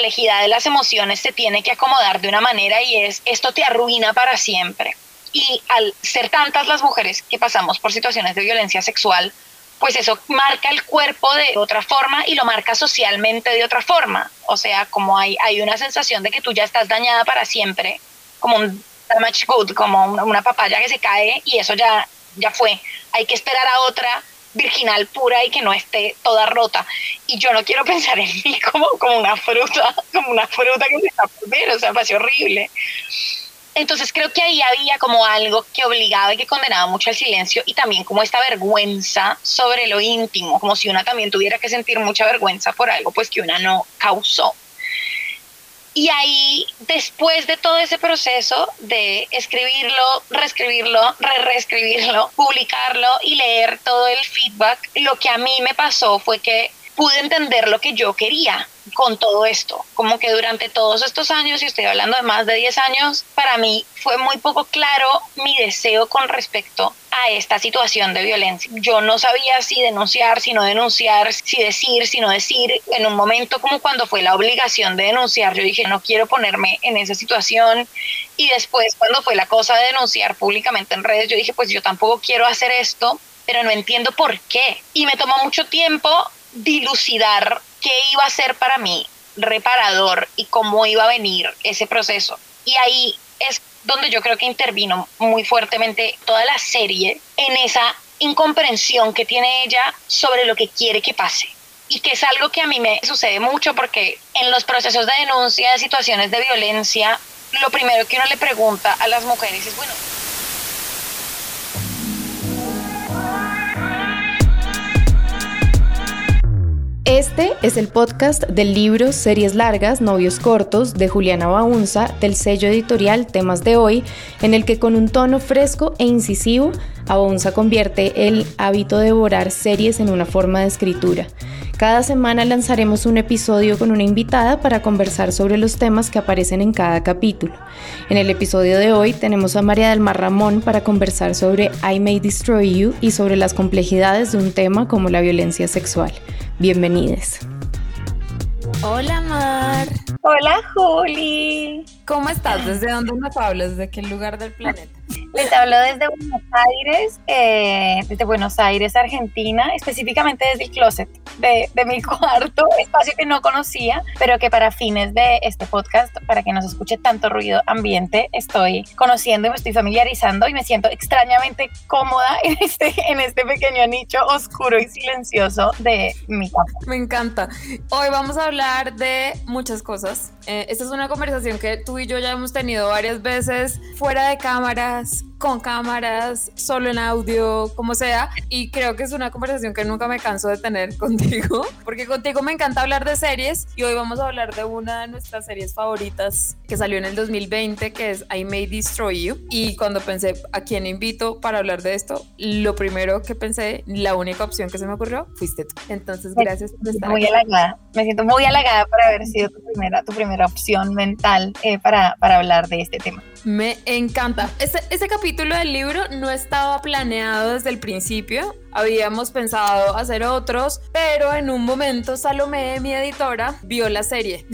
complejidad de las emociones se tiene que acomodar de una manera y es esto te arruina para siempre. Y al ser tantas las mujeres que pasamos por situaciones de violencia sexual, pues eso marca el cuerpo de otra forma y lo marca socialmente de otra forma. O sea, como hay, hay una sensación de que tú ya estás dañada para siempre, como un damage good, como una, papaya que se cae y eso ya, ya fue. Hay que esperar a otra virginal pura y que no esté toda rota. Y yo no quiero pensar en mí como, como una fruta, como una fruta que se está por o sea, parece horrible. Entonces creo que ahí había como algo que obligaba y que condenaba mucho al silencio y también como esta vergüenza sobre lo íntimo, como si una también tuviera que sentir mucha vergüenza por algo pues que una no causó. Y ahí, después de todo ese proceso de escribirlo, reescribirlo, re-reescribirlo, publicarlo y leer todo el feedback, lo que a mí me pasó fue que pude entender lo que yo quería con todo esto. Como que durante todos estos años, y estoy hablando de más de 10 años, para mí fue muy poco claro mi deseo con respecto a esta situación de violencia. Yo no sabía si denunciar, si no denunciar, si decir, si no decir. En un momento como cuando fue la obligación de denunciar, yo dije, no quiero ponerme en esa situación. Y después cuando fue la cosa de denunciar públicamente en redes, yo dije, pues yo tampoco quiero hacer esto, pero no entiendo por qué. Y me tomó mucho tiempo dilucidar qué iba a ser para mí reparador y cómo iba a venir ese proceso. Y ahí es donde yo creo que intervino muy fuertemente toda la serie en esa incomprensión que tiene ella sobre lo que quiere que pase. Y que es algo que a mí me sucede mucho porque en los procesos de denuncia de situaciones de violencia, lo primero que uno le pregunta a las mujeres es, bueno, Este es el podcast del libro Series Largas, Novios Cortos de Juliana Baunza del sello editorial Temas de Hoy, en el que con un tono fresco e incisivo, Baunza convierte el hábito de devorar series en una forma de escritura. Cada semana lanzaremos un episodio con una invitada para conversar sobre los temas que aparecen en cada capítulo. En el episodio de hoy tenemos a María del Mar Ramón para conversar sobre I May Destroy You y sobre las complejidades de un tema como la violencia sexual. Bienvenidos. Hola Mar. Hola Juli. ¿Cómo estás? ¿Desde dónde nos hablas? ¿De qué lugar del planeta? Les hablo desde Buenos Aires, eh, desde Buenos Aires, Argentina, específicamente desde el closet de, de, mi cuarto, espacio que no conocía, pero que para fines de este podcast, para que no se escuche tanto ruido ambiente, estoy conociendo y me estoy familiarizando y me siento extrañamente cómoda en este, en este pequeño nicho oscuro y silencioso de mi casa. Me encanta. Hoy vamos a hablar de muchas cosas. Eh, esta es una conversación que y yo ya hemos tenido varias veces fuera de cámaras, con cámaras, solo en audio, como sea. Y creo que es una conversación que nunca me canso de tener contigo, porque contigo me encanta hablar de series y hoy vamos a hablar de una de nuestras series favoritas que salió en el 2020, que es I May Destroy You. Y cuando pensé a quién invito para hablar de esto, lo primero que pensé, la única opción que se me ocurrió, fuiste tú. Entonces, gracias por estar muy halagada. Me siento muy halagada por haber sido tu primera, tu primera opción mental eh, para, para hablar de este tema. Me encanta. Ese, ese capítulo del libro no estaba planeado desde el principio. Habíamos pensado hacer otros, pero en un momento Salomé, mi editora, vio la serie.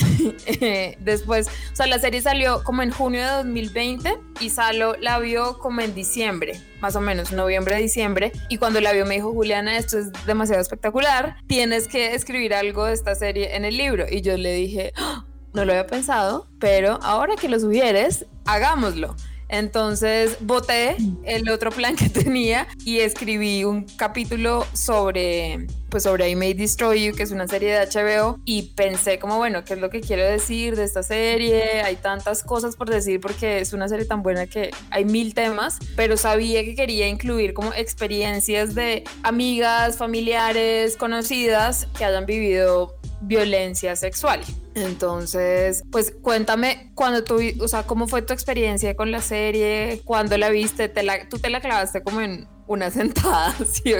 Después, o sea, la serie salió como en junio de 2020 y Salo la vio como en diciembre, más o menos, noviembre, diciembre. Y cuando la vio me dijo, Juliana, esto es demasiado espectacular, tienes que escribir algo de esta serie en el libro. Y yo le dije, ¡Ah! no lo había pensado, pero ahora que lo subieres, hagámoslo. Entonces voté el otro plan que tenía y escribí un capítulo sobre, pues sobre I May Destroy You, que es una serie de HBO, y pensé como, bueno, ¿qué es lo que quiero decir de esta serie? Hay tantas cosas por decir porque es una serie tan buena que hay mil temas, pero sabía que quería incluir como experiencias de amigas, familiares, conocidas que hayan vivido violencia sexual. Entonces, pues cuéntame cuando tú, o sea, cómo fue tu experiencia con la serie, cuando la viste, te la, tú te la clavaste como en una sentada, ¿sí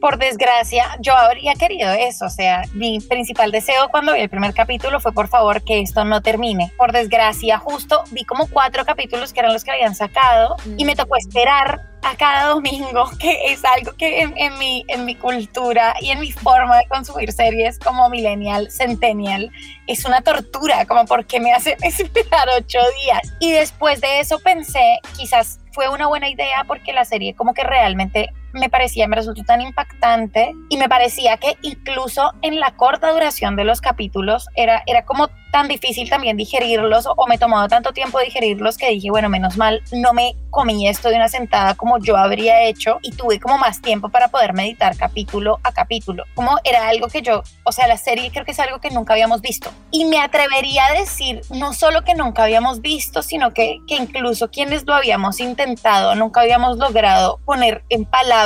Por desgracia, yo habría querido eso, o sea, mi principal deseo cuando vi el primer capítulo fue por favor que esto no termine. Por desgracia, justo vi como cuatro capítulos que eran los que habían sacado y me tocó esperar a cada domingo, que es algo que en, mi, en mi cultura y en mi forma de consumir series como millennial, centennial, es una tortura, como porque me hacen esperar ocho días. Y después de eso pensé, quizás fue una buena idea porque la serie como que realmente me parecía, me resultó tan impactante y me parecía que incluso en la corta duración de los capítulos era, era como tan difícil también digerirlos o me tomaba tanto tiempo digerirlos que dije, bueno, menos mal, no me comí esto de una sentada como yo habría hecho y tuve como más tiempo para poder meditar capítulo a capítulo. Como era algo que yo, o sea, la serie creo que es algo que nunca habíamos visto. Y me atrevería a decir, no solo que nunca habíamos visto, sino que, que incluso quienes lo habíamos intentado, nunca habíamos logrado poner en palabras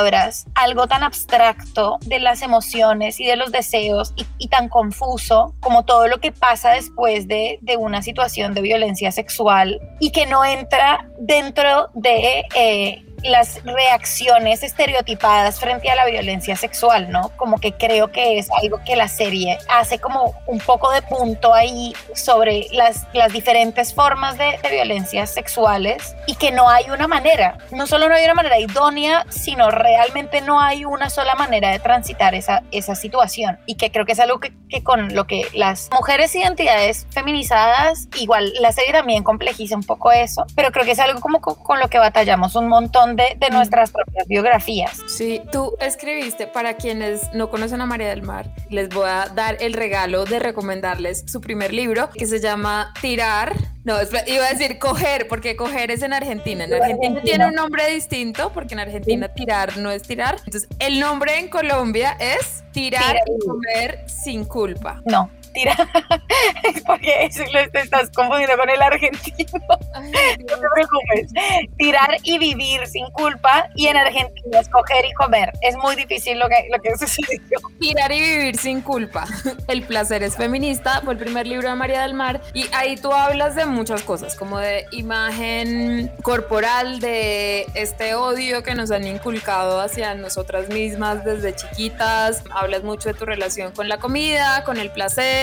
algo tan abstracto de las emociones y de los deseos y, tan confuso como todo lo que pasa después de, de una situación de violencia sexual y que no entra dentro de eh, las reacciones estereotipadas frente a la violencia sexual, ¿no? Como que creo que es algo que la serie hace como un poco de punto ahí sobre las, las diferentes formas de, de violencias sexuales y que no hay una manera, no solo no hay una manera idónea, sino realmente no hay una sola manera de transitar esa, esa situación y que creo que es algo que, que con lo que las mujeres identidades feminizadas, igual la serie también complejiza un poco eso, pero creo que es algo como con, con lo que batallamos un montón de, de, nuestras propias biografías. Sí, tú escribiste, para quienes no conocen a María del Mar, les voy a dar el regalo de recomendarles su primer libro que se llama Tirar. No, iba a decir coger, porque coger es en Argentina. En Argentina tiene un nombre distinto, porque en Argentina tirar no es tirar. Entonces, el nombre en Colombia es tirar y comer sin culpa. No, tirar, porque eso te estás confundiendo con el argentino. Ay, no te preocupes. Tirar y vivir sin culpa y en Argentina escoger y comer. Es muy difícil lo que, lo que sucedió. Tirar y vivir sin culpa. El placer es feminista, fue el primer libro de María del Mar y ahí tú hablas de muchas cosas, como de imagen corporal, de este odio que nos han inculcado hacia nosotras mismas desde chiquitas. Hablas mucho de tu relación con la comida, con el placer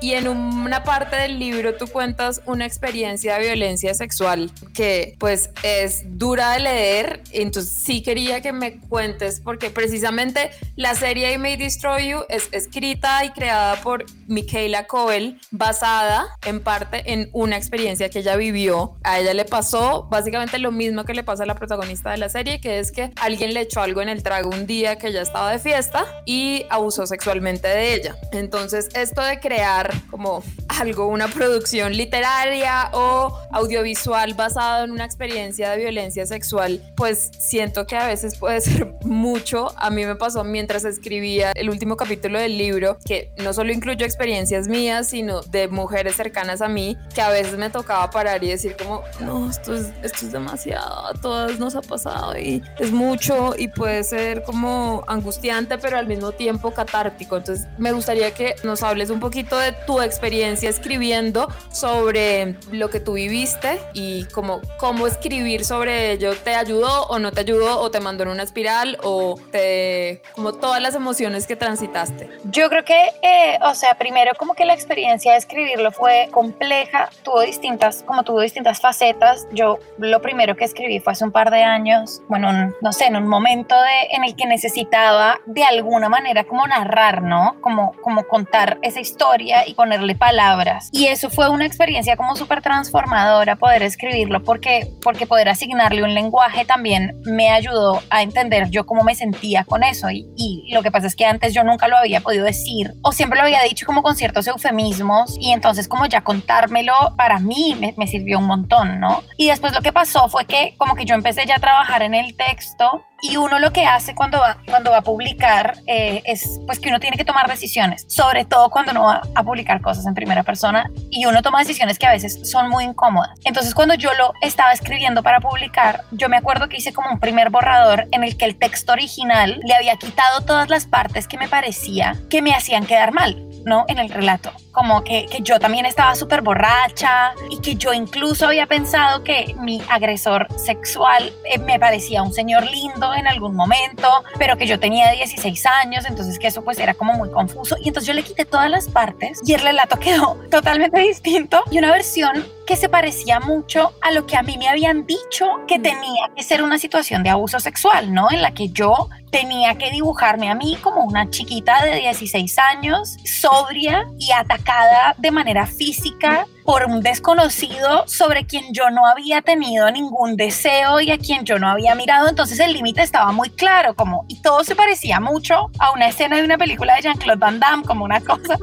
y en una parte del libro tú cuentas una experiencia de violencia sexual que pues es dura de leer, entonces sí quería que me cuentes porque precisamente la serie I May Destroy You es escrita y creada por Michaela Coel basada en parte en una experiencia que ella vivió. A ella le pasó básicamente lo mismo que le pasa a la protagonista de la serie, que es que alguien le echó algo en el trago un día que ella estaba de fiesta y abusó sexualmente de ella. Entonces esto de crear como algo, una producción literaria o audiovisual basado en una experiencia de violencia sexual, pues siento que a veces puede ser mucho. A mí me pasó mientras escribía el último capítulo del libro, que no solo incluyó experiencias mías, sino de mujeres cercanas a mí, que a veces me tocaba parar y decir como, no, esto es, esto es demasiado, a todas nos ha pasado y es mucho y puede ser como angustiante, pero al mismo tiempo catártico. Entonces me gustaría que nos hables un poquito de tu experiencia escribiendo sobre lo que tú viviste y como cómo escribir sobre ello te ayudó o no te ayudó o te mandó en una espiral o te como todas las emociones que transitaste. Yo creo que, eh, o sea, primero como que la experiencia de escribirlo fue compleja, tuvo distintas, como tuvo distintas facetas. Yo lo primero que escribí fue hace un par de años, bueno, un, no sé, en un momento de, en el que necesitaba de alguna manera como narrar, ¿no? Como, como contar esa historia y ponerle palabras. Y eso fue una experiencia como súper transformadora poder escribirlo porque, porque poder asignarle un lenguaje también me ayudó a entender yo cómo me sentía con eso. Y, lo que pasa es que antes yo nunca lo había podido decir o siempre lo había dicho como con ciertos eufemismos y entonces como ya contármelo para mí me, me sirvió un montón, ¿no? Y después lo que pasó fue que como que yo empecé ya a trabajar en el texto y uno lo que hace cuando va, cuando va a publicar eh, es pues que uno tiene que tomar decisiones, sobre todo cuando uno va a publicar cosas en primera persona y uno toma decisiones que a veces son muy incómodas. Entonces cuando yo lo estaba escribiendo para publicar, yo me acuerdo que hice como un primer borrador en el que el texto original le había quitado todas las partes que me parecía que me hacían quedar mal, ¿no? En el relato como que, que yo también estaba súper borracha y que yo incluso había pensado que mi agresor sexual eh, me parecía un señor lindo en algún momento, pero que yo tenía 16 años, entonces que eso pues era como muy confuso. Y entonces yo le quité todas las partes y el relato quedó totalmente distinto y una versión que se parecía mucho a lo que a mí me habían dicho que mm. tenía que ser una situación de abuso sexual, ¿no? En la que yo tenía que dibujarme a mí como una chiquita de 16 años, sobria y atacada de manera física por un desconocido sobre quien yo no había tenido ningún deseo y a quien yo no había mirado. Entonces el límite estaba muy claro, como, y todo se parecía mucho a una escena de una película de Jean-Claude Van Damme, como una cosa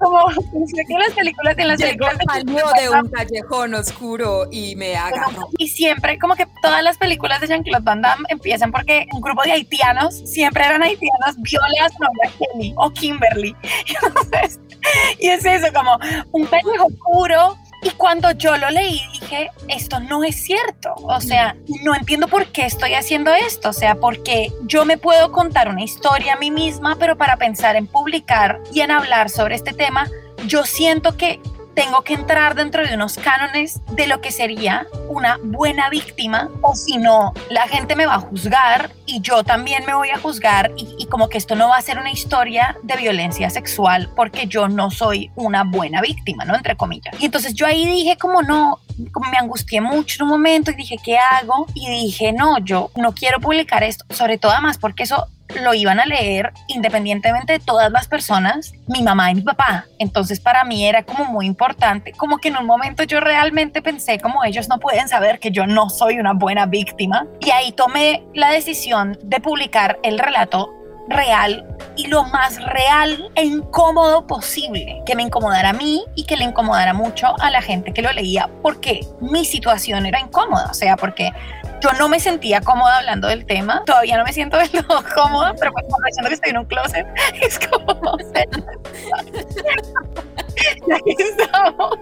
como que las películas en las películas de, de un callejón oscuro y me agarró. Y siempre como que todas las películas de Jean-Claude Van Damme empiezan porque un grupo de haitianos, siempre eran haitianos, violas a Kelly o Kimberly. y es eso, como un callejón oscuro y cuando yo lo leí dije, esto no es cierto. O sea, no entiendo por qué estoy haciendo esto. O sea, porque yo me puedo contar una historia a mí misma, pero para pensar en publicar y en hablar sobre este tema, yo siento que tengo que entrar dentro de unos cánones de lo que sería una buena víctima o si no, la gente me va a juzgar y yo también me voy a juzgar y, como que esto no va a ser una historia de violencia sexual porque yo no soy una buena víctima, ¿no? Entre comillas. Y entonces yo ahí dije como no, me angustié mucho en un momento y dije, ¿qué hago? Y dije, no, yo no quiero publicar esto, sobre todo además porque eso lo iban a leer independientemente de todas las personas, mi mamá y mi papá. Entonces para mí era como muy importante, como que en un momento yo realmente pensé como ellos no pueden saber que yo no soy una buena víctima. Y ahí tomé la decisión de publicar el relato real y lo más real e incómodo posible, que me incomodara a mí y que le incomodara mucho a la gente que lo leía, porque mi situación era incómoda, o sea, porque yo no me sentía cómoda hablando del tema, todavía no me siento del todo cómoda, pero pues que estoy en un closet, es como... aquí estamos.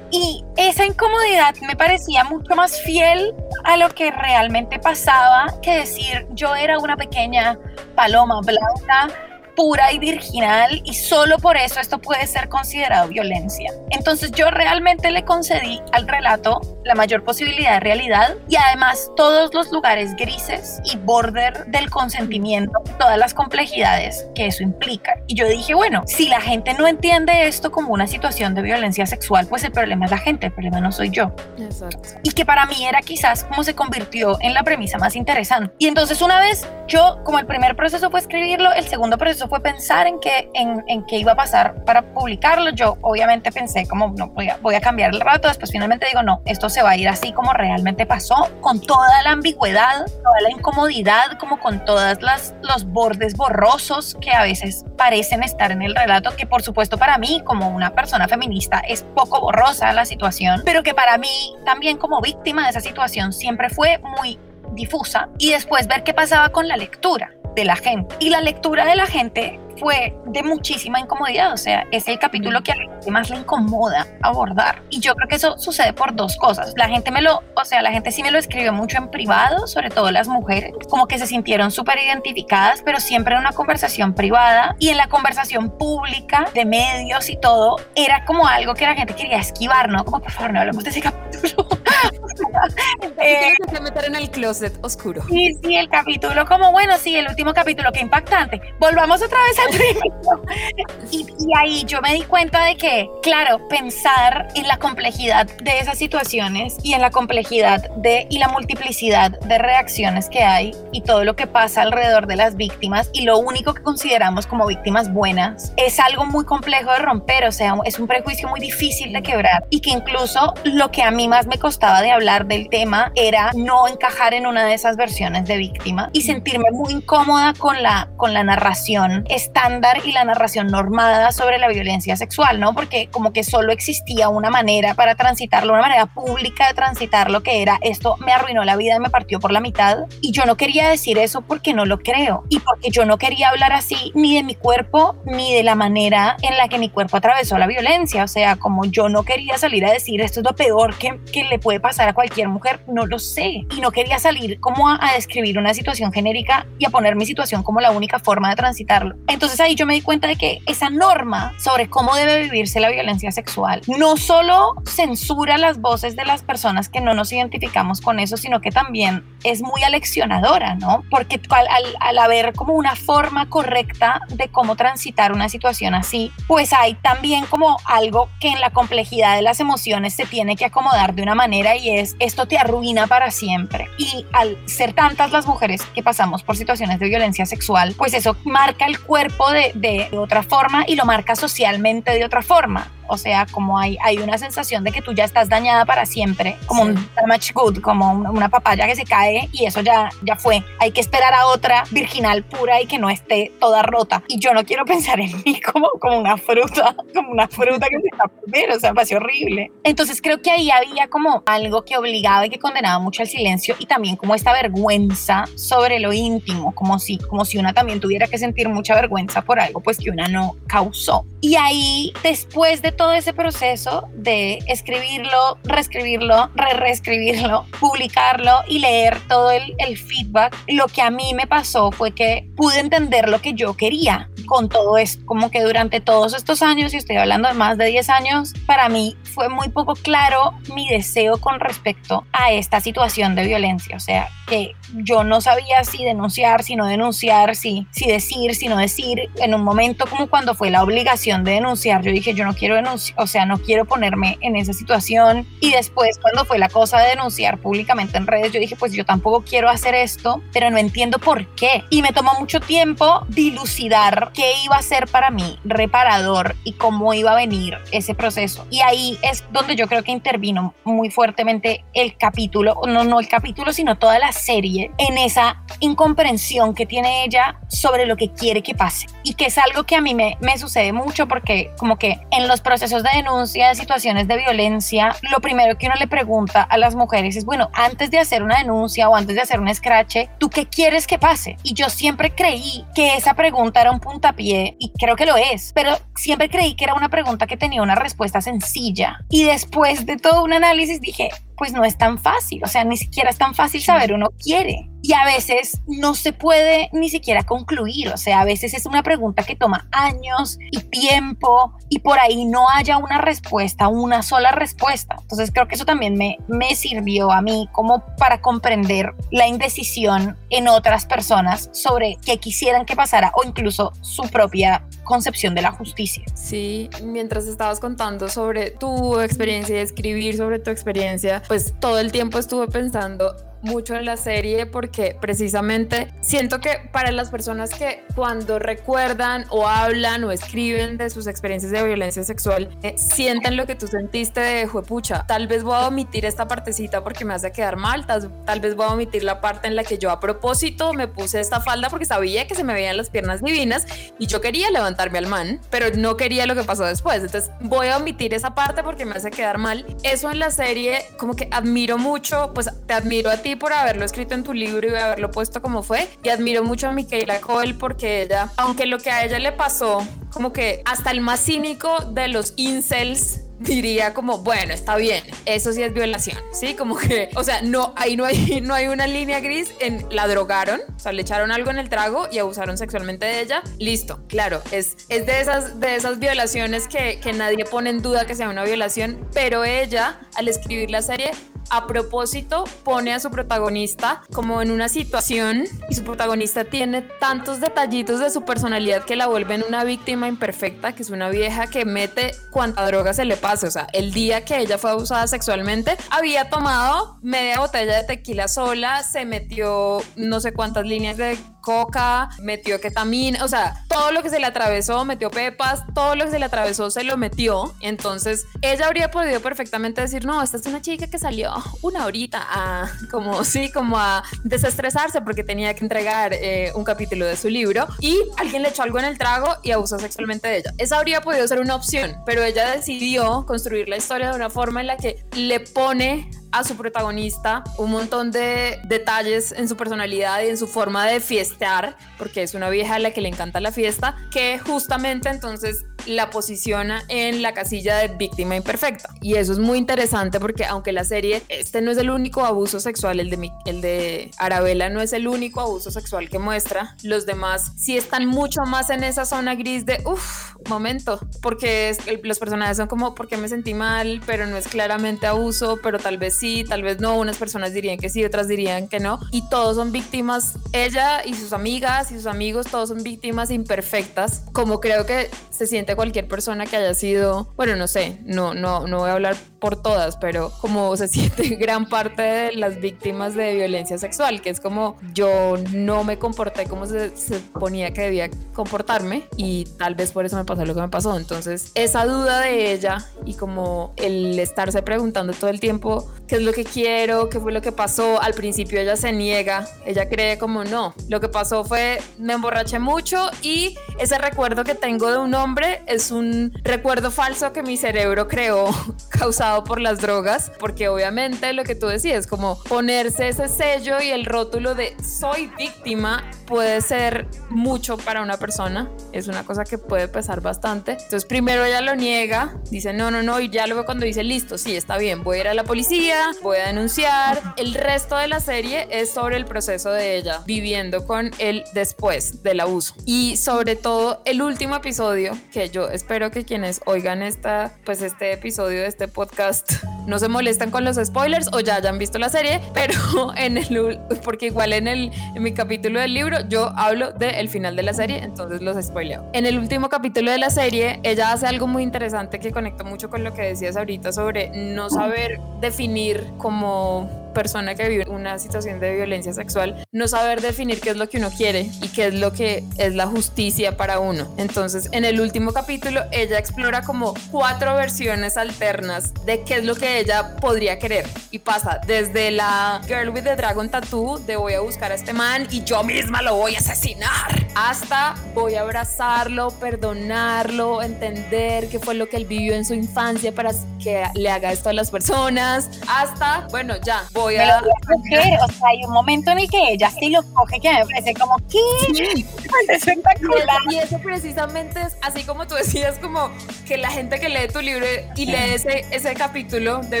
Y esa incomodidad me parecía mucho más fiel a lo que realmente pasaba que decir yo era una pequeña paloma blanca pura y virginal y solo por eso esto puede ser considerado violencia. Entonces yo realmente le concedí al relato la mayor posibilidad de realidad y además todos los lugares grises y border del consentimiento, todas las complejidades que eso implica. Y yo dije, bueno, si la gente no entiende esto como una situación de violencia sexual, pues el problema es la gente, el problema no soy yo. Exacto. Y que para mí era quizás como se convirtió en la premisa más interesante. Y entonces una vez yo, como el primer proceso fue escribirlo, el segundo proceso fue pensar en qué, en, qué iba a pasar para publicarlo. Yo obviamente pensé como, no, voy a, voy a cambiar el rato, después finalmente digo, no, esto se va a ir así como realmente pasó, con toda la ambigüedad, toda la incomodidad, como con todas las los bordes borrosos que a veces parecen estar en el relato, que por supuesto para mí como una persona feminista es poco borrosa la situación, pero que para mí también como víctima de esa situación siempre fue muy difusa y después ver qué pasaba con la lectura de la gente. Y la lectura de la gente fue de muchísima incomodidad, o sea, es el capítulo que a la gente más le incomoda abordar. Y yo creo que eso sucede por dos cosas. La gente me lo, o sea, la gente sí me lo escribió mucho en privado, sobre todo las mujeres, como que se sintieron súper identificadas, pero siempre en una conversación privada y en la conversación pública de medios y todo, era como algo que la gente quería esquivar, ¿no? Como por favor, no hablemos de ese capítulo. eh, que meter en el closet oscuro. Sí, sí, el capítulo, como bueno, sí, el último capítulo, qué impactante. Volvamos otra vez al. y, y ahí yo me di cuenta de que, claro, pensar en la complejidad de esas situaciones y en la complejidad de y la multiplicidad de reacciones que hay y todo lo que pasa alrededor de las víctimas y lo único que consideramos como víctimas buenas es algo muy complejo de romper, o sea, es un prejuicio muy difícil de quebrar y que incluso lo que a mí más me costaba de hablar del tema era no encajar en una de esas versiones de víctima y sentirme muy incómoda con la, con la narración estándar y la narración normada sobre la violencia sexual, ¿no? Porque como que solo existía una manera para transitarlo, una manera pública de transitarlo que era esto me arruinó la vida me partió por la mitad y yo no quería decir eso porque no lo creo y porque yo no quería hablar así ni de mi cuerpo ni de la manera en la que mi cuerpo atravesó la violencia, o sea, como yo no quería salir a decir esto es lo peor que, que le puede pasar a cualquier mujer, no lo sé. Y no quería salir como a, a describir una situación genérica y a poner mi situación como la única forma de transitarlo. Entonces ahí yo me di cuenta de que esa norma sobre cómo debe vivirse la violencia sexual no solo censura las voces de las personas que no nos identificamos con eso, sino que también es muy aleccionadora, ¿no? Porque al, al, haber como una forma correcta de cómo transitar una situación así, pues hay también como algo que en la complejidad de las emociones se tiene que acomodar de una manera y es esto te arruina para siempre. Y al ser tantas las mujeres que pasamos por situaciones de violencia sexual, pues eso marca el cuerpo de, de, de otra forma y lo marca socialmente de otra forma. O sea, como hay, hay una sensación de que tú ya estás dañada para siempre, como un damage good, como una papaya que se cae y eso ya, ya fue. Hay que esperar a otra virginal pura y que no esté toda rota. Y yo no quiero pensar en mí como, como una fruta, como una fruta que se está perdiendo, o sea, parece horrible. Entonces creo que ahí había como algo que obligaba y que condenaba mucho al silencio y también como esta vergüenza sobre lo íntimo, como si, como si una también tuviera que sentir mucha vergüenza por algo pues que una no causó. Y ahí, después de todo ese proceso de escribirlo, reescribirlo, re reescribirlo, publicarlo y leer todo el, el, feedback, lo que a mí me pasó fue que pude entender lo que yo quería con todo esto. Como que durante todos estos años, y estoy hablando de más de 10 años, para mí fue muy poco claro mi deseo con respecto a esta situación de violencia. O sea, que yo no sabía si denunciar, si no denunciar, si, si decir, si no decir. En un momento como cuando fue la obligación de denunciar, yo dije, yo no quiero denunciar, o sea, no quiero ponerme en esa situación. Y después cuando fue la cosa de denunciar públicamente en redes, yo dije, pues yo tampoco quiero hacer esto, pero no entiendo por qué. Y me tomó mucho tiempo dilucidar qué iba a ser para mí reparador y cómo iba a venir ese proceso. Y ahí es donde yo creo que intervino muy fuertemente el capítulo, no, no el capítulo, sino toda la serie en esa incomprensión que tiene ella sobre lo que quiere que pase. Y que es algo que a mí me, me sucede mucho porque como que en los procesos de denuncia de situaciones de violencia, lo primero que uno le pregunta a las mujeres es, bueno, antes de hacer una denuncia o antes de hacer un escrache, ¿tú qué quieres que pase? Y yo siempre creí que esa pregunta era un puntapié y creo que lo es, pero siempre creí que era una pregunta que tenía una respuesta sencilla. Y después de todo un análisis dije, pues no es tan fácil, o sea, ni siquiera es tan fácil saber uno quiere. Y a veces no se puede ni siquiera concluir, o sea, a veces es una pregunta que toma años y tiempo y por ahí no haya una respuesta, una sola respuesta. Entonces creo que eso también me, me sirvió a mí como para comprender la indecisión en otras personas sobre qué quisieran que pasara o incluso su propia concepción de la justicia. Sí, mientras estabas contando sobre tu experiencia y escribir sobre tu experiencia, pues todo el tiempo estuve pensando mucho en la serie porque precisamente siento que para las personas que cuando recuerdan o hablan o escriben de sus experiencias de violencia sexual, eh, sienten lo que tú sentiste de juepucha. Tal vez voy a omitir esta partecita porque me hace quedar mal, tal, tal, vez voy a omitir la parte en la que yo a propósito me puse esta falda porque sabía que se me veían las piernas divinas y yo quería levantarme al man, pero no quería lo que pasó después. Entonces voy a omitir esa parte porque me hace quedar mal. Eso en la serie como que admiro mucho, pues te admiro a ti por haberlo escrito en tu libro y haberlo puesto como fue. Y admiro mucho a Michaela Cole porque ella, aunque lo que a ella le pasó, como que hasta el más cínico de los incels diría como, bueno, está bien, eso sí es violación, ¿sí? Como que, o sea, no, ahí no hay, no hay una línea gris en la drogaron, o sea, le echaron algo en el trago y abusaron sexualmente de ella, listo, claro, es, es de, esas, de esas violaciones que, que nadie pone en duda que sea una violación, pero ella, al escribir la serie, a propósito pone a su protagonista como en una situación y su protagonista tiene tantos detallitos de su personalidad que la vuelven una víctima imperfecta, que es una vieja que mete cuanta droga se le pase. O sea, el día que ella fue abusada sexualmente, había tomado media botella de tequila sola, se metió no sé cuántas líneas de coca, metió ketamina, o sea, todo lo que se le atravesó, metió pepas, todo lo que se le atravesó se lo metió. Entonces, ella habría podido perfectamente decir, no, esta es una chica que salió una horita a, como, sí, como a desestresarse porque tenía que entregar eh, un capítulo de su libro y alguien le echó algo en el trago y abusó sexualmente de ella. Esa habría podido ser una opción, pero ella decidió construir la historia de una forma en la que le pone a su protagonista un montón de detalles en su personalidad y en su forma de fiestear, porque es una vieja a la que le encanta la fiesta, que justamente entonces la posiciona en la casilla de víctima imperfecta. Y eso es muy interesante porque aunque la serie, este no es el único abuso sexual, el de, el de Arabella no es el único abuso sexual que muestra, los demás sí están mucho más en esa zona gris de, uff, momento, porque los personajes son como, porque me sentí mal, pero no es claramente abuso, pero tal vez sí, tal vez no, unas personas dirían que sí, otras dirían que no, y todos son víctimas, ella y sus amigas y sus amigos, todos son víctimas imperfectas, como creo que se siente cualquier persona que haya sido, bueno, no sé, no, no, no voy a hablar por todas, pero como se siente gran parte de las víctimas de violencia sexual, que es como yo no me comporté como se, se ponía que debía comportarme y tal vez por eso me pasó lo que me pasó. Entonces, esa duda de ella y como el estarse preguntando todo el tiempo qué es lo que quiero, qué fue lo que pasó, al principio ella se niega, ella cree como no, lo que pasó fue me emborraché mucho y ese recuerdo que tengo de un hombre es un recuerdo falso que mi cerebro creó causado por las drogas, porque obviamente lo que tú decías, como ponerse ese sello y el rótulo de soy víctima puede ser mucho para una persona, es una cosa que puede pesar bastante. Entonces primero ella lo niega, dice no, no, no, y ya luego cuando dice listo, sí, está bien, voy a ir a la policía, voy a denunciar. El resto de la serie es sobre el proceso de ella viviendo con él después del abuso. Y sobre todo el último episodio, que yo espero que quienes oigan esta, pues este episodio de este podcast, no se molestan con los spoilers o ya hayan visto la serie, pero en el porque igual en el en mi capítulo del libro yo hablo del final de la serie, entonces los spoileo. En el último capítulo de la serie, ella hace algo muy interesante que conecta mucho con lo que decías ahorita sobre no saber definir como persona que vive una situación de violencia sexual, no saber definir qué es lo que uno quiere y qué es lo que es la justicia para uno. Entonces, en el último capítulo, ella explora como cuatro versiones alternas de qué es lo que ella podría querer y pasa desde la Girl with the Dragon Tattoo de voy a buscar a este man y yo misma lo voy a asesinar hasta voy a abrazarlo, perdonarlo, entender qué fue lo que él vivió en su infancia para que le haga esto a las personas, hasta, bueno, ya, voy a... coger, o sea, hay un momento en el que ella sí lo coge que me parece como, ¿qué? espectacular. Y eso precisamente es así como tú decías, como que la gente que lee tu libro y lee ese, ese capítulo de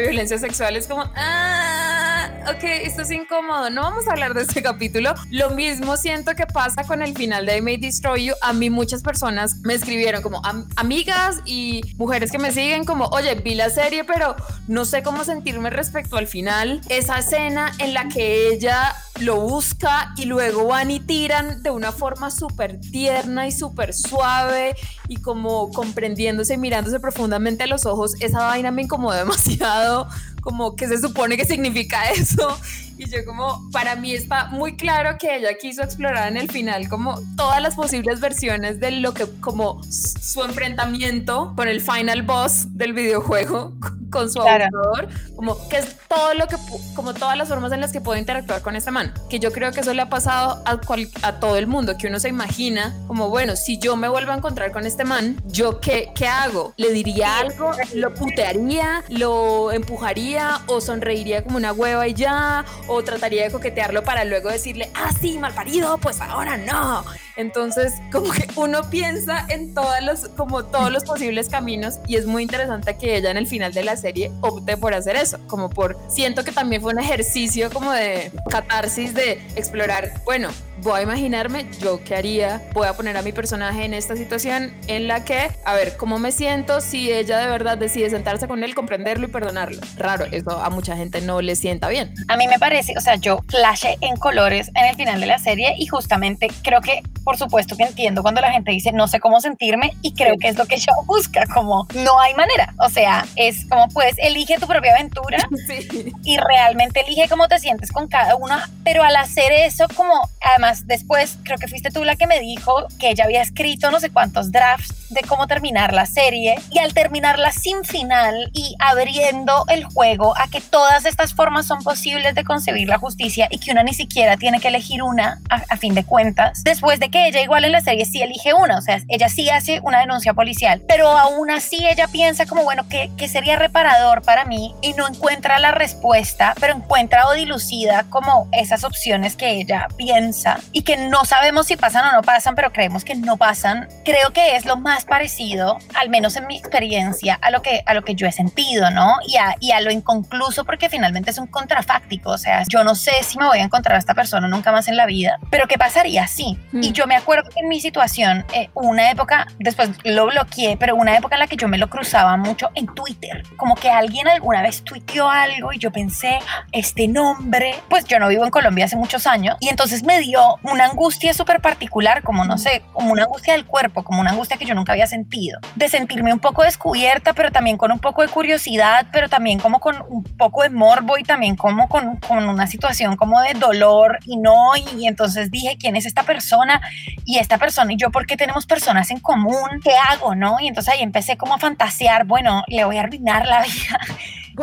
violencia sexual es como, ah, ok, esto es incómodo, no vamos a hablar de ese capítulo. Lo mismo siento que pasa con el final de I May Destroy You. A mí muchas personas me escribieron como amigas y mujeres que me siguen como, oye, vi la serie, pero no sé cómo sentirme respecto al final. Esa escena en la que ella lo busca y luego van y tiran de una forma súper tierna y súper suave y como comprendiéndose, mirándose profundamente a los ojos, esa vaina me incomodó demasiado, como que se supone que significa eso y yo como, para mí está muy claro que ella quiso explorar en el final como todas las posibles versiones de lo que como su enfrentamiento con el final boss del videojuego con su abusador, como que es todo lo que, como todas las formas en las que puedo interactuar con esta man, que yo creo que eso le ha pasado a, a todo el mundo, que uno se imagina como, bueno, si yo me vuelvo a encontrar con este man, ¿yo qué, qué hago? ¿Le diría algo? ¿Lo putearía? ¿Lo empujaría? ¿O sonreiría como una hueva y ya? O trataría de coquetearlo para luego decirle, ah, sí, mal parido, pues ahora no. Entonces, como que uno piensa en todos los, como todos los posibles caminos y es muy interesante que ella en el final de la serie opte por hacer eso, como por, siento que también fue un ejercicio como de catarsis de explorar, bueno, voy a imaginarme yo qué haría, voy a poner a mi personaje en esta situación en la que, a ver, ¿cómo me siento si ella de verdad decide sentarse con él, comprenderlo y perdonarlo? Raro, eso a mucha gente no le sienta bien. A mí me parece, o sea, yo flashé en colores en el final de la serie y justamente creo que, por supuesto que entiendo cuando la gente dice no sé cómo sentirme y creo que es lo que ella busca, como no hay manera, o sea, es como pues elige tu propia aventura y realmente elige cómo te sientes con cada una, pero al hacer eso como además después creo que fuiste tú la que me dijo que ella había escrito no sé cuántos drafts de cómo terminar la serie y al terminarla sin final y abriendo el juego a que todas estas formas son posibles de concebir la justicia y que una ni siquiera tiene que elegir una a, fin de cuentas, después de que ella igual en la serie sí elige una, o sea, ella sí hace una denuncia policial, pero aún así ella piensa como, bueno, que, que sería reparador para mí y no encuentra la respuesta, pero encuentra o dilucida como esas opciones que ella piensa y que no sabemos si pasan o no pasan, pero creemos que no pasan, creo que es lo más parecido, al menos en mi experiencia, a lo que, a lo que yo he sentido, ¿no? Y a, y a lo inconcluso porque finalmente es un contrafáctico, o sea, yo no sé si me voy a encontrar a esta persona nunca más en la vida, pero ¿qué pasaría si? Y mm. Yo me acuerdo que en mi situación, eh, una época, después lo bloqueé, pero una época en la que yo me lo cruzaba mucho en Twitter, como que alguien alguna vez tuiteó algo y yo pensé, este nombre, pues yo no vivo en Colombia hace muchos años, y entonces me dio una angustia súper particular, como no sé, como una angustia del cuerpo, como una angustia que yo nunca había sentido, de sentirme un poco descubierta, pero también con un poco de curiosidad, pero también como con un poco de morbo y también como con, con una situación como de dolor y no, y, entonces dije, ¿quién es esta persona? Y esta persona y yo, ¿por qué tenemos personas en común? ¿Qué hago? ¿No? Y entonces ahí empecé como a fantasear, bueno, le voy a arruinar la vida.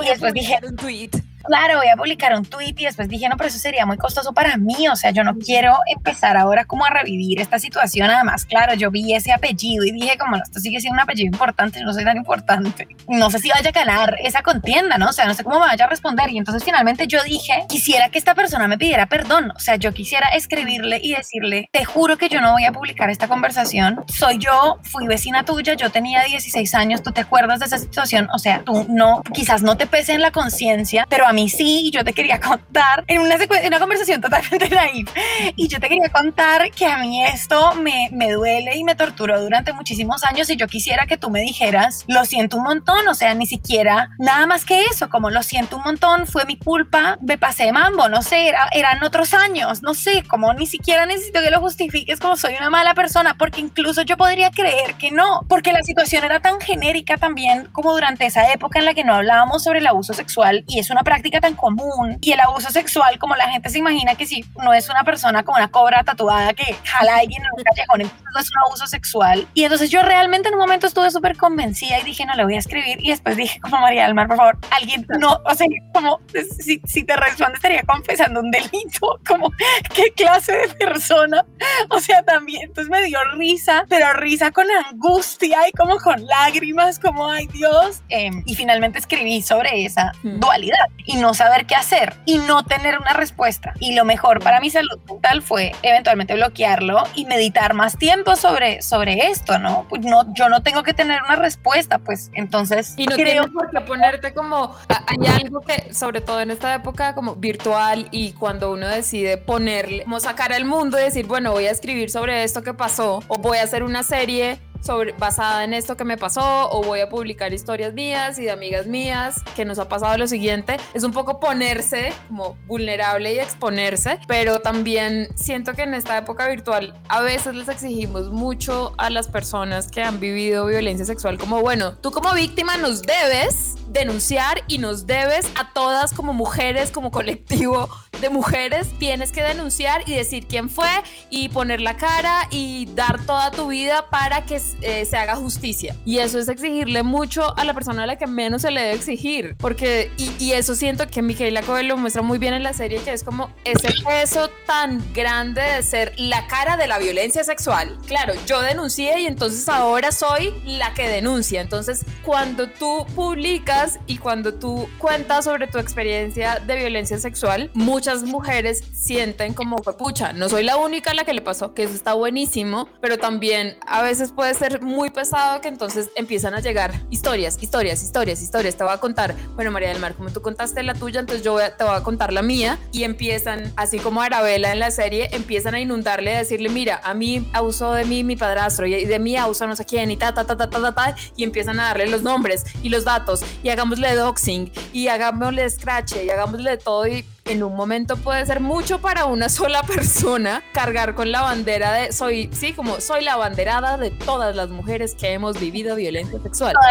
y después dije, un tweet claro, voy a publicar un tweet y después dije, no, pero eso sería muy costoso para mí, o sea, yo no quiero empezar ahora como a revivir esta situación, además, claro, yo vi ese apellido y dije, como esto sigue siendo un apellido importante, no soy tan importante, no sé si vaya a ganar esa contienda, ¿no? O sea, no sé cómo me vaya a responder. Y entonces finalmente yo dije, quisiera que esta persona me pidiera perdón, o sea, yo quisiera escribirle y decirle, te juro que yo no voy a publicar esta conversación, soy yo, fui vecina tuya, yo tenía 16 años, tú te acuerdas de esa situación, o sea, tú no, quizás no te pese en la conciencia, pero a mí sí, yo te quería contar en una, en una conversación totalmente naive, y yo te quería contar que a mí esto me, me duele y me torturó durante muchísimos años y yo quisiera que tú me dijeras, lo siento un montón, o sea, ni siquiera nada más que eso, como lo siento un montón, fue mi culpa, me pasé de mambo, no sé, eran otros años, no sé, como ni siquiera necesito que lo justifiques como soy una mala persona, porque incluso yo podría creer que no, porque la situación era tan genérica también como durante esa época en la que no hablábamos sobre el abuso sexual y es una práctica tan común y el abuso sexual, como la gente se imagina que si no es una persona con una cobra tatuada que jala a alguien en un callejón, entonces no es un abuso sexual. Y entonces yo realmente en un momento estuve súper convencida y dije, no le voy a escribir. Y después dije, como María del Mar, por favor, alguien no, o sea, como si, si te responde estaría confesando un delito, como qué clase de persona. O sea, también, entonces me dio risa, pero risa con angustia y como con lágrimas, como, ay Dios. Em, y finalmente escribí sobre esa hmm. dualidad. Y no saber qué hacer y no tener una respuesta. Y lo mejor para mi salud mental fue eventualmente bloquearlo y meditar más tiempo sobre, sobre esto, ¿no? Pues no, yo no tengo que tener una respuesta, pues entonces... Y no creo... por qué ponerte como... Hay algo que, sobre todo en esta época como virtual y cuando uno decide ponerle, como sacar al mundo y decir, bueno, voy a escribir sobre esto que pasó o voy a hacer una serie sobre, basada en esto que me pasó o voy a publicar historias mías y de amigas mías que nos ha pasado lo siguiente. Es un poco ponerse como vulnerable y exponerse, pero también siento que en esta época virtual a veces les exigimos mucho a las personas que han vivido violencia sexual como, bueno, tú como víctima nos debes denunciar y nos debes a todas como mujeres, como colectivo de mujeres, tienes que denunciar y decir quién fue y poner la cara y dar toda tu vida para que eh, se haga justicia. Y eso es exigirle mucho a la persona a la que menos se le debe exigir, porque y, eso siento que Micaela Coelho lo muestra muy bien en la serie, que es como ese peso tan grande de ser la cara de la violencia sexual. Claro, yo denuncié y entonces ahora soy la que denuncia. Entonces, cuando tú publicas y cuando tú cuentas sobre tu experiencia de violencia sexual, muchas mujeres sienten como, pucha, no soy la única a la que le pasó, que eso está buenísimo, pero también a veces puede ser muy pesado que entonces empiezan a llegar historias, historias, historias, historias. Te voy a contar, bueno, María del Mar, como tú contaste la tuya, entonces yo te voy a contar la mía y empiezan, así como Arabella en la serie, empiezan a inundarle, a decirle, mira, a mí abusó de mí mi padrastro y de mí abusó no sé quién y ta, ta, ta, ta, ta, ta, ta, y empiezan a darle los nombres y los datos y hagámosle doxing y hagámosle scratch y hagámosle todo y en un momento puede ser mucho para una sola persona cargar con la bandera de soy, sí, como soy la banderada de todas las mujeres que hemos vivido violencia sexual.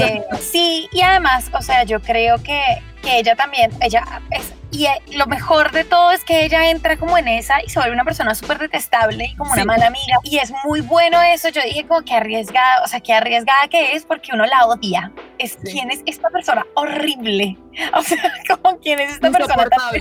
Eh, sí, y además, o sea, yo creo que, que ella también, ella es y eh, lo mejor de todo es que ella entra como en esa y se vuelve una persona súper detestable y como una mala amiga. Y es muy bueno eso. Yo dije como que arriesgada, o sea, que arriesgada que es porque uno la odia. Es quién es esta persona horrible. O sea, como quién es esta persona tan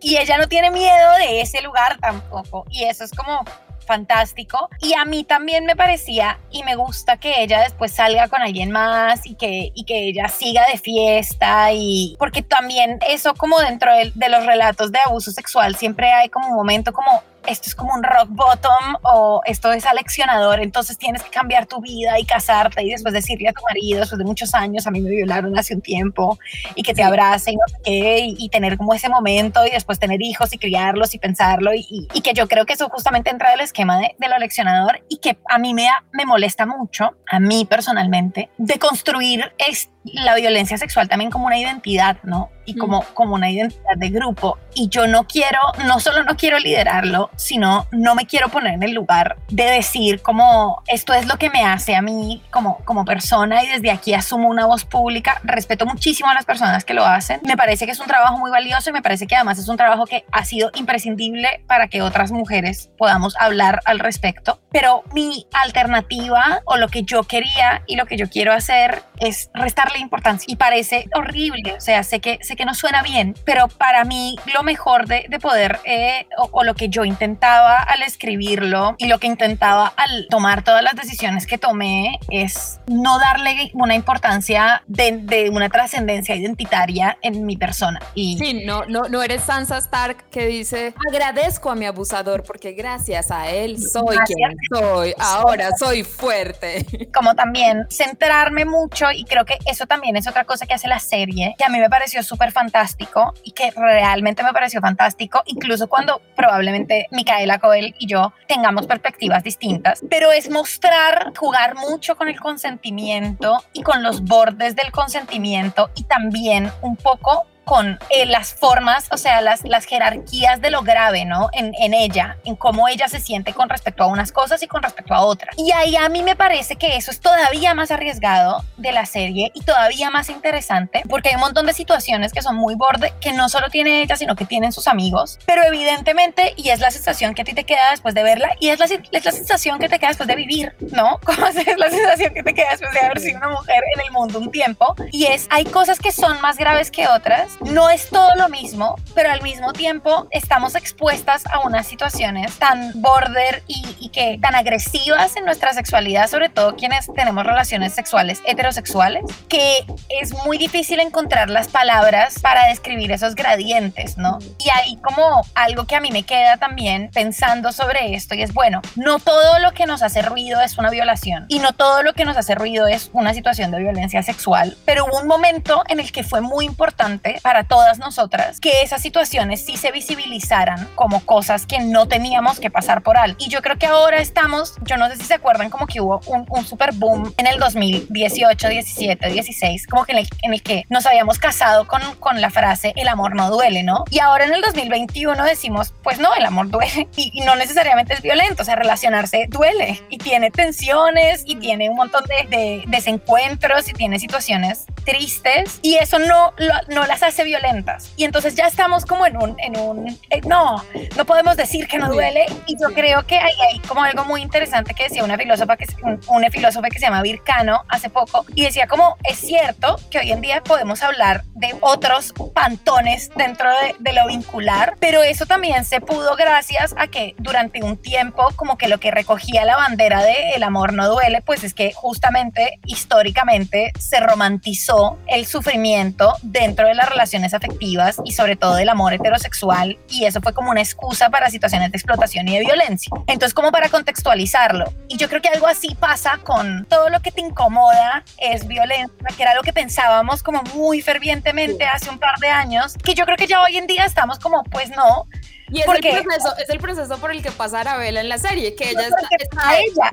Y ella no tiene miedo de ese lugar tampoco. Y eso es como fantástico. Y a mí también me parecía y me gusta que ella después salga con alguien más y que, y que ella siga de fiesta y porque también eso como dentro de, de los relatos de abuso sexual siempre hay como un momento como esto es como un rock bottom o esto es aleccionador, entonces tienes que cambiar tu vida y casarte y después decirle a tu marido, después de muchos años, a mí me violaron hace un tiempo, y que te abrace y no sé qué, y, tener como ese momento y después tener hijos y criarlos y pensarlo, y, y que yo creo que eso justamente entra del esquema de, de lo aleccionador y que a mí me, me molesta mucho, a mí personalmente, de construir este la violencia sexual también como una identidad, ¿no? Y como, como una identidad de grupo. Y yo no quiero, no solo no quiero liderarlo, sino no me quiero poner en el lugar de decir como esto es lo que me hace a mí como, como persona y desde aquí asumo una voz pública. Respeto muchísimo a las personas que lo hacen. Me parece que es un trabajo muy valioso y me parece que además es un trabajo que ha sido imprescindible para que otras mujeres podamos hablar al respecto. Pero mi alternativa o lo que yo quería y lo que yo quiero hacer es restarle importancia y parece horrible, o sea, sé que, sé que no suena bien, pero para mí lo mejor de, de poder eh, o, lo que yo intentaba al escribirlo y lo que intentaba al tomar todas las decisiones que tomé es no darle una importancia de, de una trascendencia identitaria en mi persona. Y sí, no, no, no eres Sansa Stark que dice agradezco a mi abusador porque gracias a él soy quien soy, ahora soy fuerte. Como también centrarme mucho y creo que eso también es otra cosa que hace la serie, que a mí me pareció súper fantástico y que realmente me pareció fantástico, incluso cuando probablemente Micaela Coel y yo tengamos perspectivas distintas, pero es mostrar, jugar mucho con el consentimiento y con los bordes del consentimiento y también un poco con eh, las formas, o sea, las, las jerarquías de lo grave, ¿no? En, en, ella, en cómo ella se siente con respecto a unas cosas y con respecto a otras. Y ahí a mí me parece que eso es todavía más arriesgado de la serie y todavía más interesante, porque hay un montón de situaciones que son muy borde, que no solo tiene ella, sino que tienen sus amigos, pero evidentemente, y es la sensación que a ti te queda después de verla, y es la, es la sensación que te queda después de vivir, ¿no? Como es la sensación que te queda después de haber sido una mujer en el mundo un tiempo, y es, hay cosas que son más graves que otras, no es todo lo mismo, pero al mismo tiempo estamos expuestas a unas situaciones tan border y, que tan agresivas en nuestra sexualidad, sobre todo quienes tenemos relaciones sexuales heterosexuales, que es muy difícil encontrar las palabras para describir esos gradientes, ¿no? Y hay como algo que a mí me queda también pensando sobre esto y es, bueno, no todo lo que nos hace ruido es una violación y no todo lo que nos hace ruido es una situación de violencia sexual, pero hubo un momento en el que fue muy importante para todas nosotras que esas situaciones sí se visibilizaran como cosas que no teníamos que pasar por alto. Y yo creo que ahora estamos, yo no sé si se acuerdan como que hubo un, un super boom en el 2018, 17, 16, como que en el, en el que nos habíamos casado con, con la frase el amor no duele, ¿no? Y ahora en el 2021 decimos, pues no, el amor duele y, y no necesariamente es violento, o sea, relacionarse duele y tiene tensiones y tiene un montón de, de desencuentros y tiene situaciones tristes y eso no, no las hace violentas. Y entonces ya estamos como en un, en un eh, no, no podemos decir que no duele. Y yo creo que hay, hay como algo muy interesante que decía una filósofa que, un, una filósofa que se llama Vircano hace poco y decía como es cierto que hoy en día podemos hablar de otros pantones dentro de, de lo vincular, pero eso también se pudo gracias a que durante un tiempo como que lo que recogía la bandera de el amor no duele, pues es que justamente históricamente se romantizó el sufrimiento dentro de las relaciones afectivas y sobre todo del amor heterosexual y eso fue como una excusa para situaciones de explotación y de violencia. Entonces como para contextualizarlo. Y yo creo que algo así pasa con todo lo que te incomoda es violencia, que era lo que pensábamos como muy fervientemente hace un par de años, que yo creo que ya hoy en día estamos como pues no, y es, el proceso, es el proceso por el que pasa Arabella en la serie, que ella está, está ella.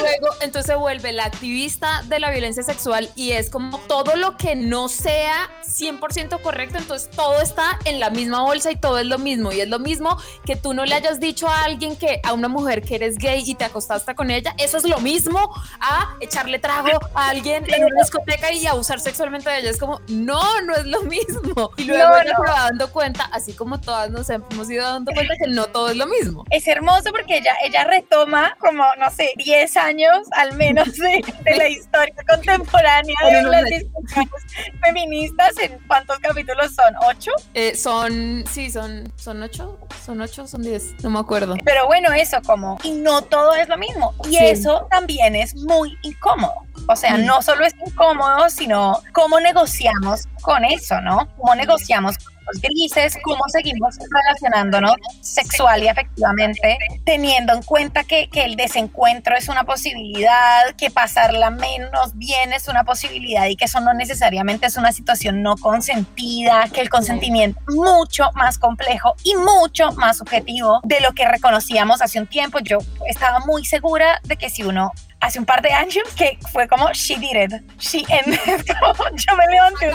luego entonces se vuelve la activista de la violencia sexual y es como todo lo que no sea 100% correcto, entonces todo está en la misma bolsa y todo es lo mismo. Y es lo mismo que tú no le hayas dicho a alguien que, a una mujer que eres gay y te acostaste con ella, eso es lo mismo a echarle trago a alguien en una discoteca y abusar sexualmente de ella. Es como, no, no es lo mismo. Y luego ella se va dando cuenta, así como todo nos hemos ido dando cuenta que no todo es lo mismo. Es hermoso porque ella, ella retoma como, no sé, 10 años al menos de, de la historia contemporánea de las discusiones feministas. ¿En cuántos capítulos son? ¿Ocho? Eh, son, sí, son, son ocho, son ocho, son diez, no me acuerdo. Pero bueno, eso como, y no todo es lo mismo. Y eso también es muy incómodo. O sea, mm. no solo es incómodo, sino cómo negociamos con eso, ¿no? Cómo negociamos grises, cómo seguimos relacionándonos sexual y afectivamente, teniendo en cuenta que, que, el desencuentro es una posibilidad, que pasarla menos bien es una posibilidad y que eso no necesariamente es una situación no consentida, que el consentimiento es mucho más complejo y mucho más subjetivo de lo que reconocíamos hace un tiempo. Yo estaba muy segura de que si uno hace un par de años que fue como she did it, she ended. yo me levanté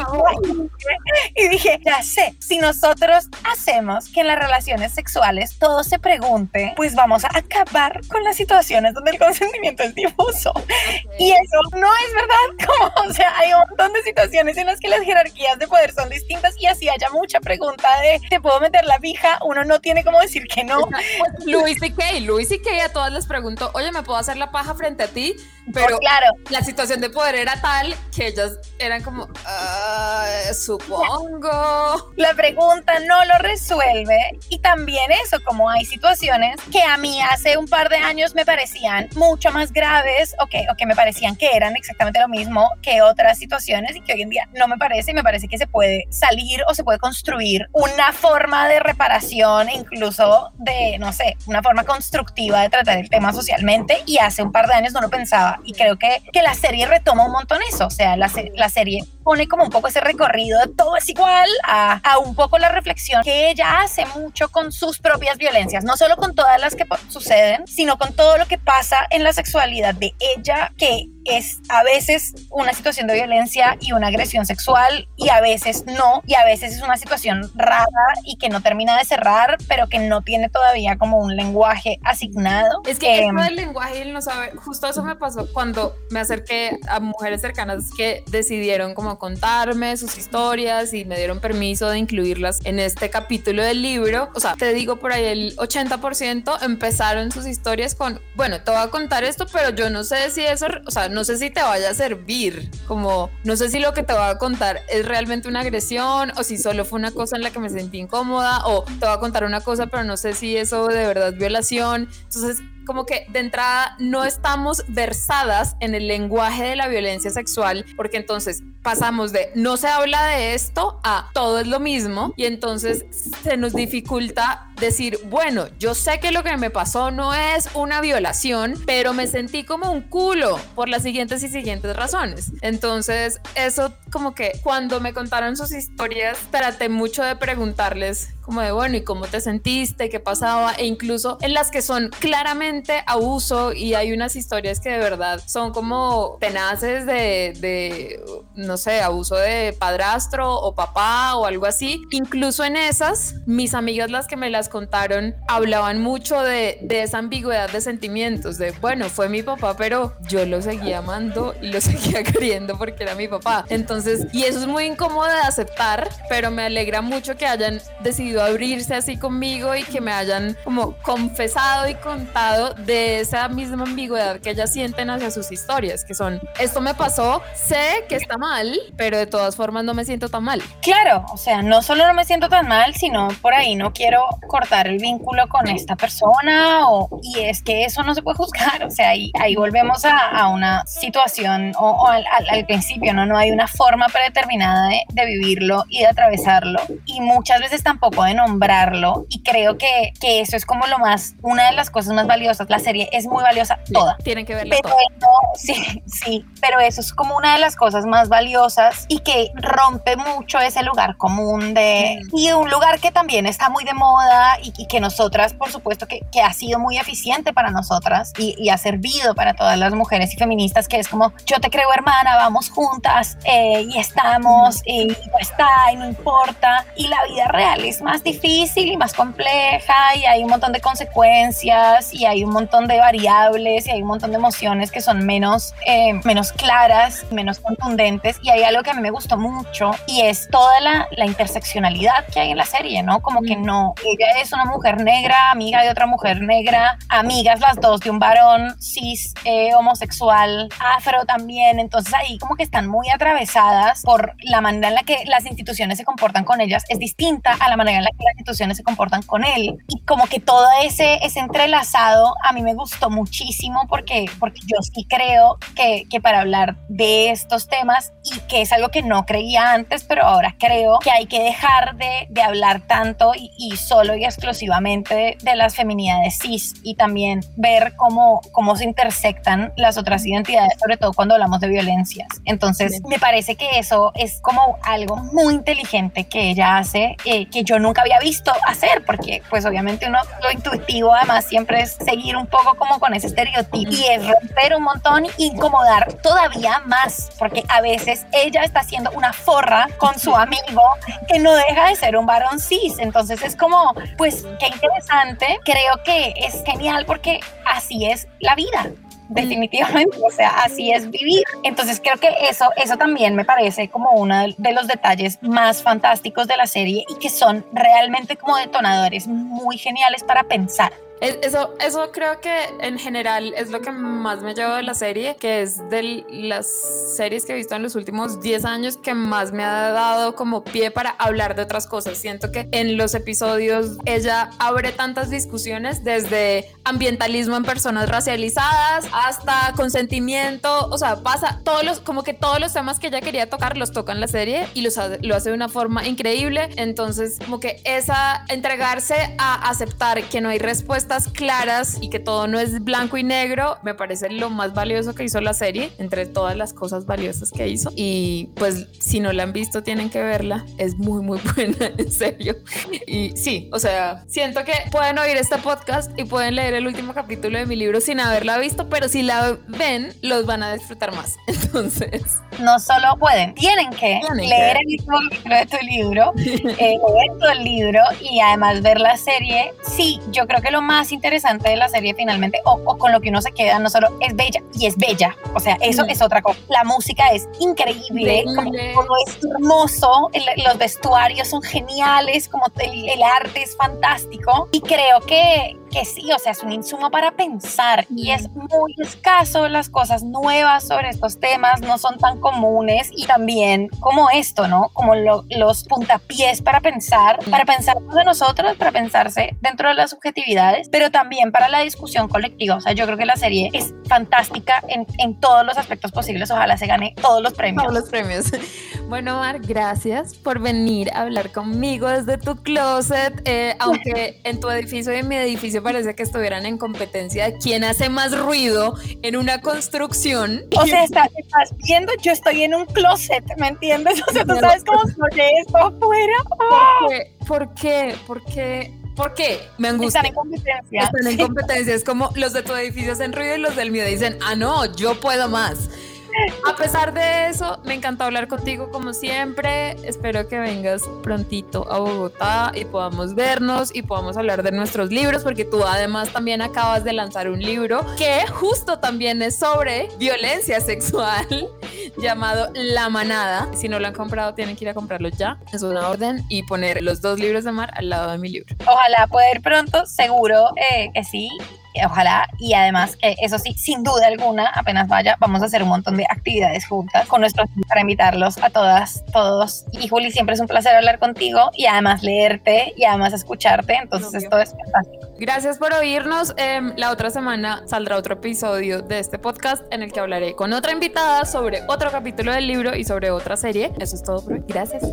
y dije, ya sé, si nosotros hacemos que en las relaciones sexuales todo se pregunte, pues vamos a acabar con las situaciones donde el consentimiento es difuso. Y eso no es verdad, como, o sea, hay un montón de situaciones en las que las jerarquías de poder son distintas y así haya mucha pregunta de, ¿te puedo meter la pija? Uno no tiene como decir que no. Pues, Luis y Kay, Luis y Kay a todas les pregunto, oye, ¿me puedo hacer la paja frente a ti? pero claro. la situación de poder era tal que ellas eran como, supongo. La pregunta no lo resuelve y también eso, como hay situaciones que a mí hace un par de años me parecían mucho más graves o que, o que me parecían que eran exactamente lo mismo que otras situaciones y que hoy en día no me parece y me parece que se puede salir o se puede construir una forma de reparación, incluso de, no sé, una forma constructiva de tratar el tema socialmente y hace un par de años no pensaba. Y creo que, que la serie retoma un montón eso, o sea, la, la serie pone como un poco ese recorrido, todo es igual a, a, un poco la reflexión que ella hace mucho con sus propias violencias, no solo con todas las que suceden, sino con todo lo que pasa en la sexualidad de ella, que es a veces una situación de violencia y una agresión sexual y a veces no, y a veces es una situación rara y que no termina de cerrar, pero que no tiene todavía como un lenguaje asignado. Es que el lenguaje él no sabe, justo eso me pasó cuando me acerqué a mujeres cercanas que decidieron como contarme sus historias y me dieron permiso de incluirlas en este capítulo del libro. O sea, te digo por ahí el 80% empezaron sus historias con, bueno, te voy a contar esto, pero yo no sé si eso, o sea, no sé si te vaya a servir, como no sé si lo que te voy a contar es realmente una agresión o si solo fue una cosa en la que me sentí incómoda o te voy a contar una cosa, pero no sé si eso de verdad es violación. Entonces, como que de entrada no estamos versadas en el lenguaje de la violencia sexual, porque entonces pasamos de no se habla de esto a todo es lo mismo y entonces se nos dificulta decir, bueno, yo sé que lo que me pasó no es una violación, pero me sentí como un culo por las siguientes y siguientes razones. Entonces, eso como que cuando me contaron sus historias, traté mucho de preguntarles como de, bueno, ¿y cómo te sentiste? ¿Qué pasaba? E incluso en las que son claramente abuso y hay unas historias que de verdad son como tenaces de, de no sé, abuso de padrastro o papá o algo así. Incluso en esas, mis amigas las que me las contaron hablaban mucho de, de esa ambigüedad de sentimientos, de, bueno, fue mi papá, pero yo lo seguía amando y lo seguía queriendo porque era mi papá. Entonces, y eso es muy incómodo de aceptar, pero me alegra mucho que hayan decidido abrirse así conmigo y que me hayan como confesado y contado de esa misma ambigüedad que ellas sienten hacia sus historias, que son, esto me pasó, sé que está mal, pero de todas formas no me siento tan mal. Claro, o sea, no solo no me siento tan mal, sino por ahí no quiero el vínculo con esta persona o, y es que eso no se puede juzgar, o sea, ahí, ahí volvemos a, a una situación o, al, al, principio, ¿no? No hay una forma predeterminada de, de vivirlo y de atravesarlo y muchas veces tampoco de nombrarlo y creo que, que eso es como lo más, una de las cosas más valiosas, la serie es muy valiosa toda. Tienen que verla pero sí, sí, pero eso es como una de las cosas más valiosas y que rompe mucho ese lugar común de, y un lugar que también está muy de moda y, que nosotras, por supuesto, que, que, ha sido muy eficiente para nosotras y, y, ha servido para todas las mujeres y feministas, que es como, yo te creo hermana, vamos juntas eh, y estamos mm. y no está y no importa. Y la vida real es más difícil y más compleja y hay un montón de consecuencias y hay un montón de variables y hay un montón de emociones que son menos, eh, menos claras, menos contundentes y hay algo que a mí me gustó mucho y es toda la, la interseccionalidad que hay en la serie, ¿no? Como que no, ella es una mujer negra, amiga de otra mujer negra, amigas las dos de un varón cis, eh, homosexual, afro también, entonces ahí como que están muy atravesadas por la manera en la que las instituciones se comportan con ellas, es distinta a la manera en la que las instituciones se comportan con él. Y como que todo ese, ese entrelazado a mí me gustó muchísimo porque, porque yo sí creo que, que para hablar de estos temas y que es algo que no creía antes, pero ahora creo que hay que dejar de, de hablar tanto y, y, solo exclusivamente de las feminidades cis y también ver cómo, cómo se intersectan las otras identidades, sobre todo cuando hablamos de violencias. Entonces, me parece que eso es como algo muy inteligente que ella hace, eh, que yo nunca había visto hacer, porque pues obviamente uno lo intuitivo además siempre es seguir un poco como con ese estereotipo y es romper un montón y incomodar todavía más, porque a veces ella está haciendo una forra con su amigo que no deja de ser un varón cis. Entonces es como, pues qué interesante. Creo que es genial porque así es la vida definitivamente, o sea, así es vivir. Entonces creo que eso, eso también me parece como uno de los detalles más fantásticos de la serie y que son realmente como detonadores muy geniales para pensar. Eso, eso creo que en general es lo que más me llevo de la serie, que es de las series que he visto en los últimos 10 años que más me ha dado como pie para hablar de otras cosas. Siento que en los episodios ella abre tantas discusiones desde ambientalismo en personas racializadas hasta consentimiento, o sea, pasa todos los, como que todos los temas que ella quería tocar los toca en la serie y los, lo hace de una forma increíble. Entonces, como que esa entregarse a aceptar que no hay respuesta claras y que todo no es blanco y negro, me parece lo más valioso que hizo la serie, entre todas las cosas valiosas que hizo. Y pues si no la han visto, tienen que verla. Es muy, muy buena, en serio. Y sí, o sea, siento que pueden oír este podcast y pueden leer el último capítulo de mi libro sin haberla visto, pero si la ven, los van a disfrutar más. Entonces... No solo pueden, tienen que leer el último capítulo de tu libro, eh, leer el libro y además ver la serie. Sí, yo creo que lo más más interesante de la serie finalmente, o, con lo que uno se queda, no solo es bella, y es bella, o sea, eso es otra cosa. La música es increíble, como, es hermoso, los vestuarios son geniales, como el, el arte es fantástico, y creo que, que sí, o sea, es un insumo para pensar y es muy escaso las cosas nuevas sobre estos temas, no son tan comunes y también como esto, ¿no? Como los puntapiés para pensar, para pensar de nosotros, para pensarse dentro de las subjetividades, pero también para la discusión colectiva. O sea, yo creo que la serie es fantástica en, en todos los aspectos posibles. Ojalá se gane todos los premios. Todos los premios. Bueno, Mar, gracias por venir a hablar conmigo desde tu closet, eh, aunque en tu edificio y en mi edificio parece que estuvieran en competencia de quién hace más ruido en una construcción. O sea, estás, viendo, yo estoy en un closet, ¿me entiendes? O sea, tú sabes cómo se oye esto afuera. ¿Por qué? ¿Por qué? ¿Por qué? ¿Por qué? Me angustia. Están en competencia. Están en competencia. Es como los de tu edificio hacen ruido y los del mío dicen, ah, no, yo puedo más. A pesar de eso, me encantó hablar contigo como siempre. Espero que vengas prontito a Bogotá y podamos vernos y podamos hablar de nuestros libros, porque tú además también acabas de lanzar un libro que justo también es sobre violencia sexual llamado La Manada. Si no lo han comprado, tienen que ir a comprarlo ya. Es una orden y poner los dos libros de Mar al lado de mi libro. Ojalá poder pronto, seguro eh, que sí ojalá y además que eso sí, sin duda alguna, apenas vaya, vamos a hacer un montón de actividades juntas con nuestros para invitarlos a todas, todos. Y Juli, siempre es un placer hablar contigo y además leerte y además escucharte, entonces esto es fantástico. Gracias por oírnos. Em, la otra semana saldrá otro episodio de este podcast en el que hablaré con otra invitada sobre otro capítulo del libro y sobre otra serie. Eso es todo por hoy. Gracias.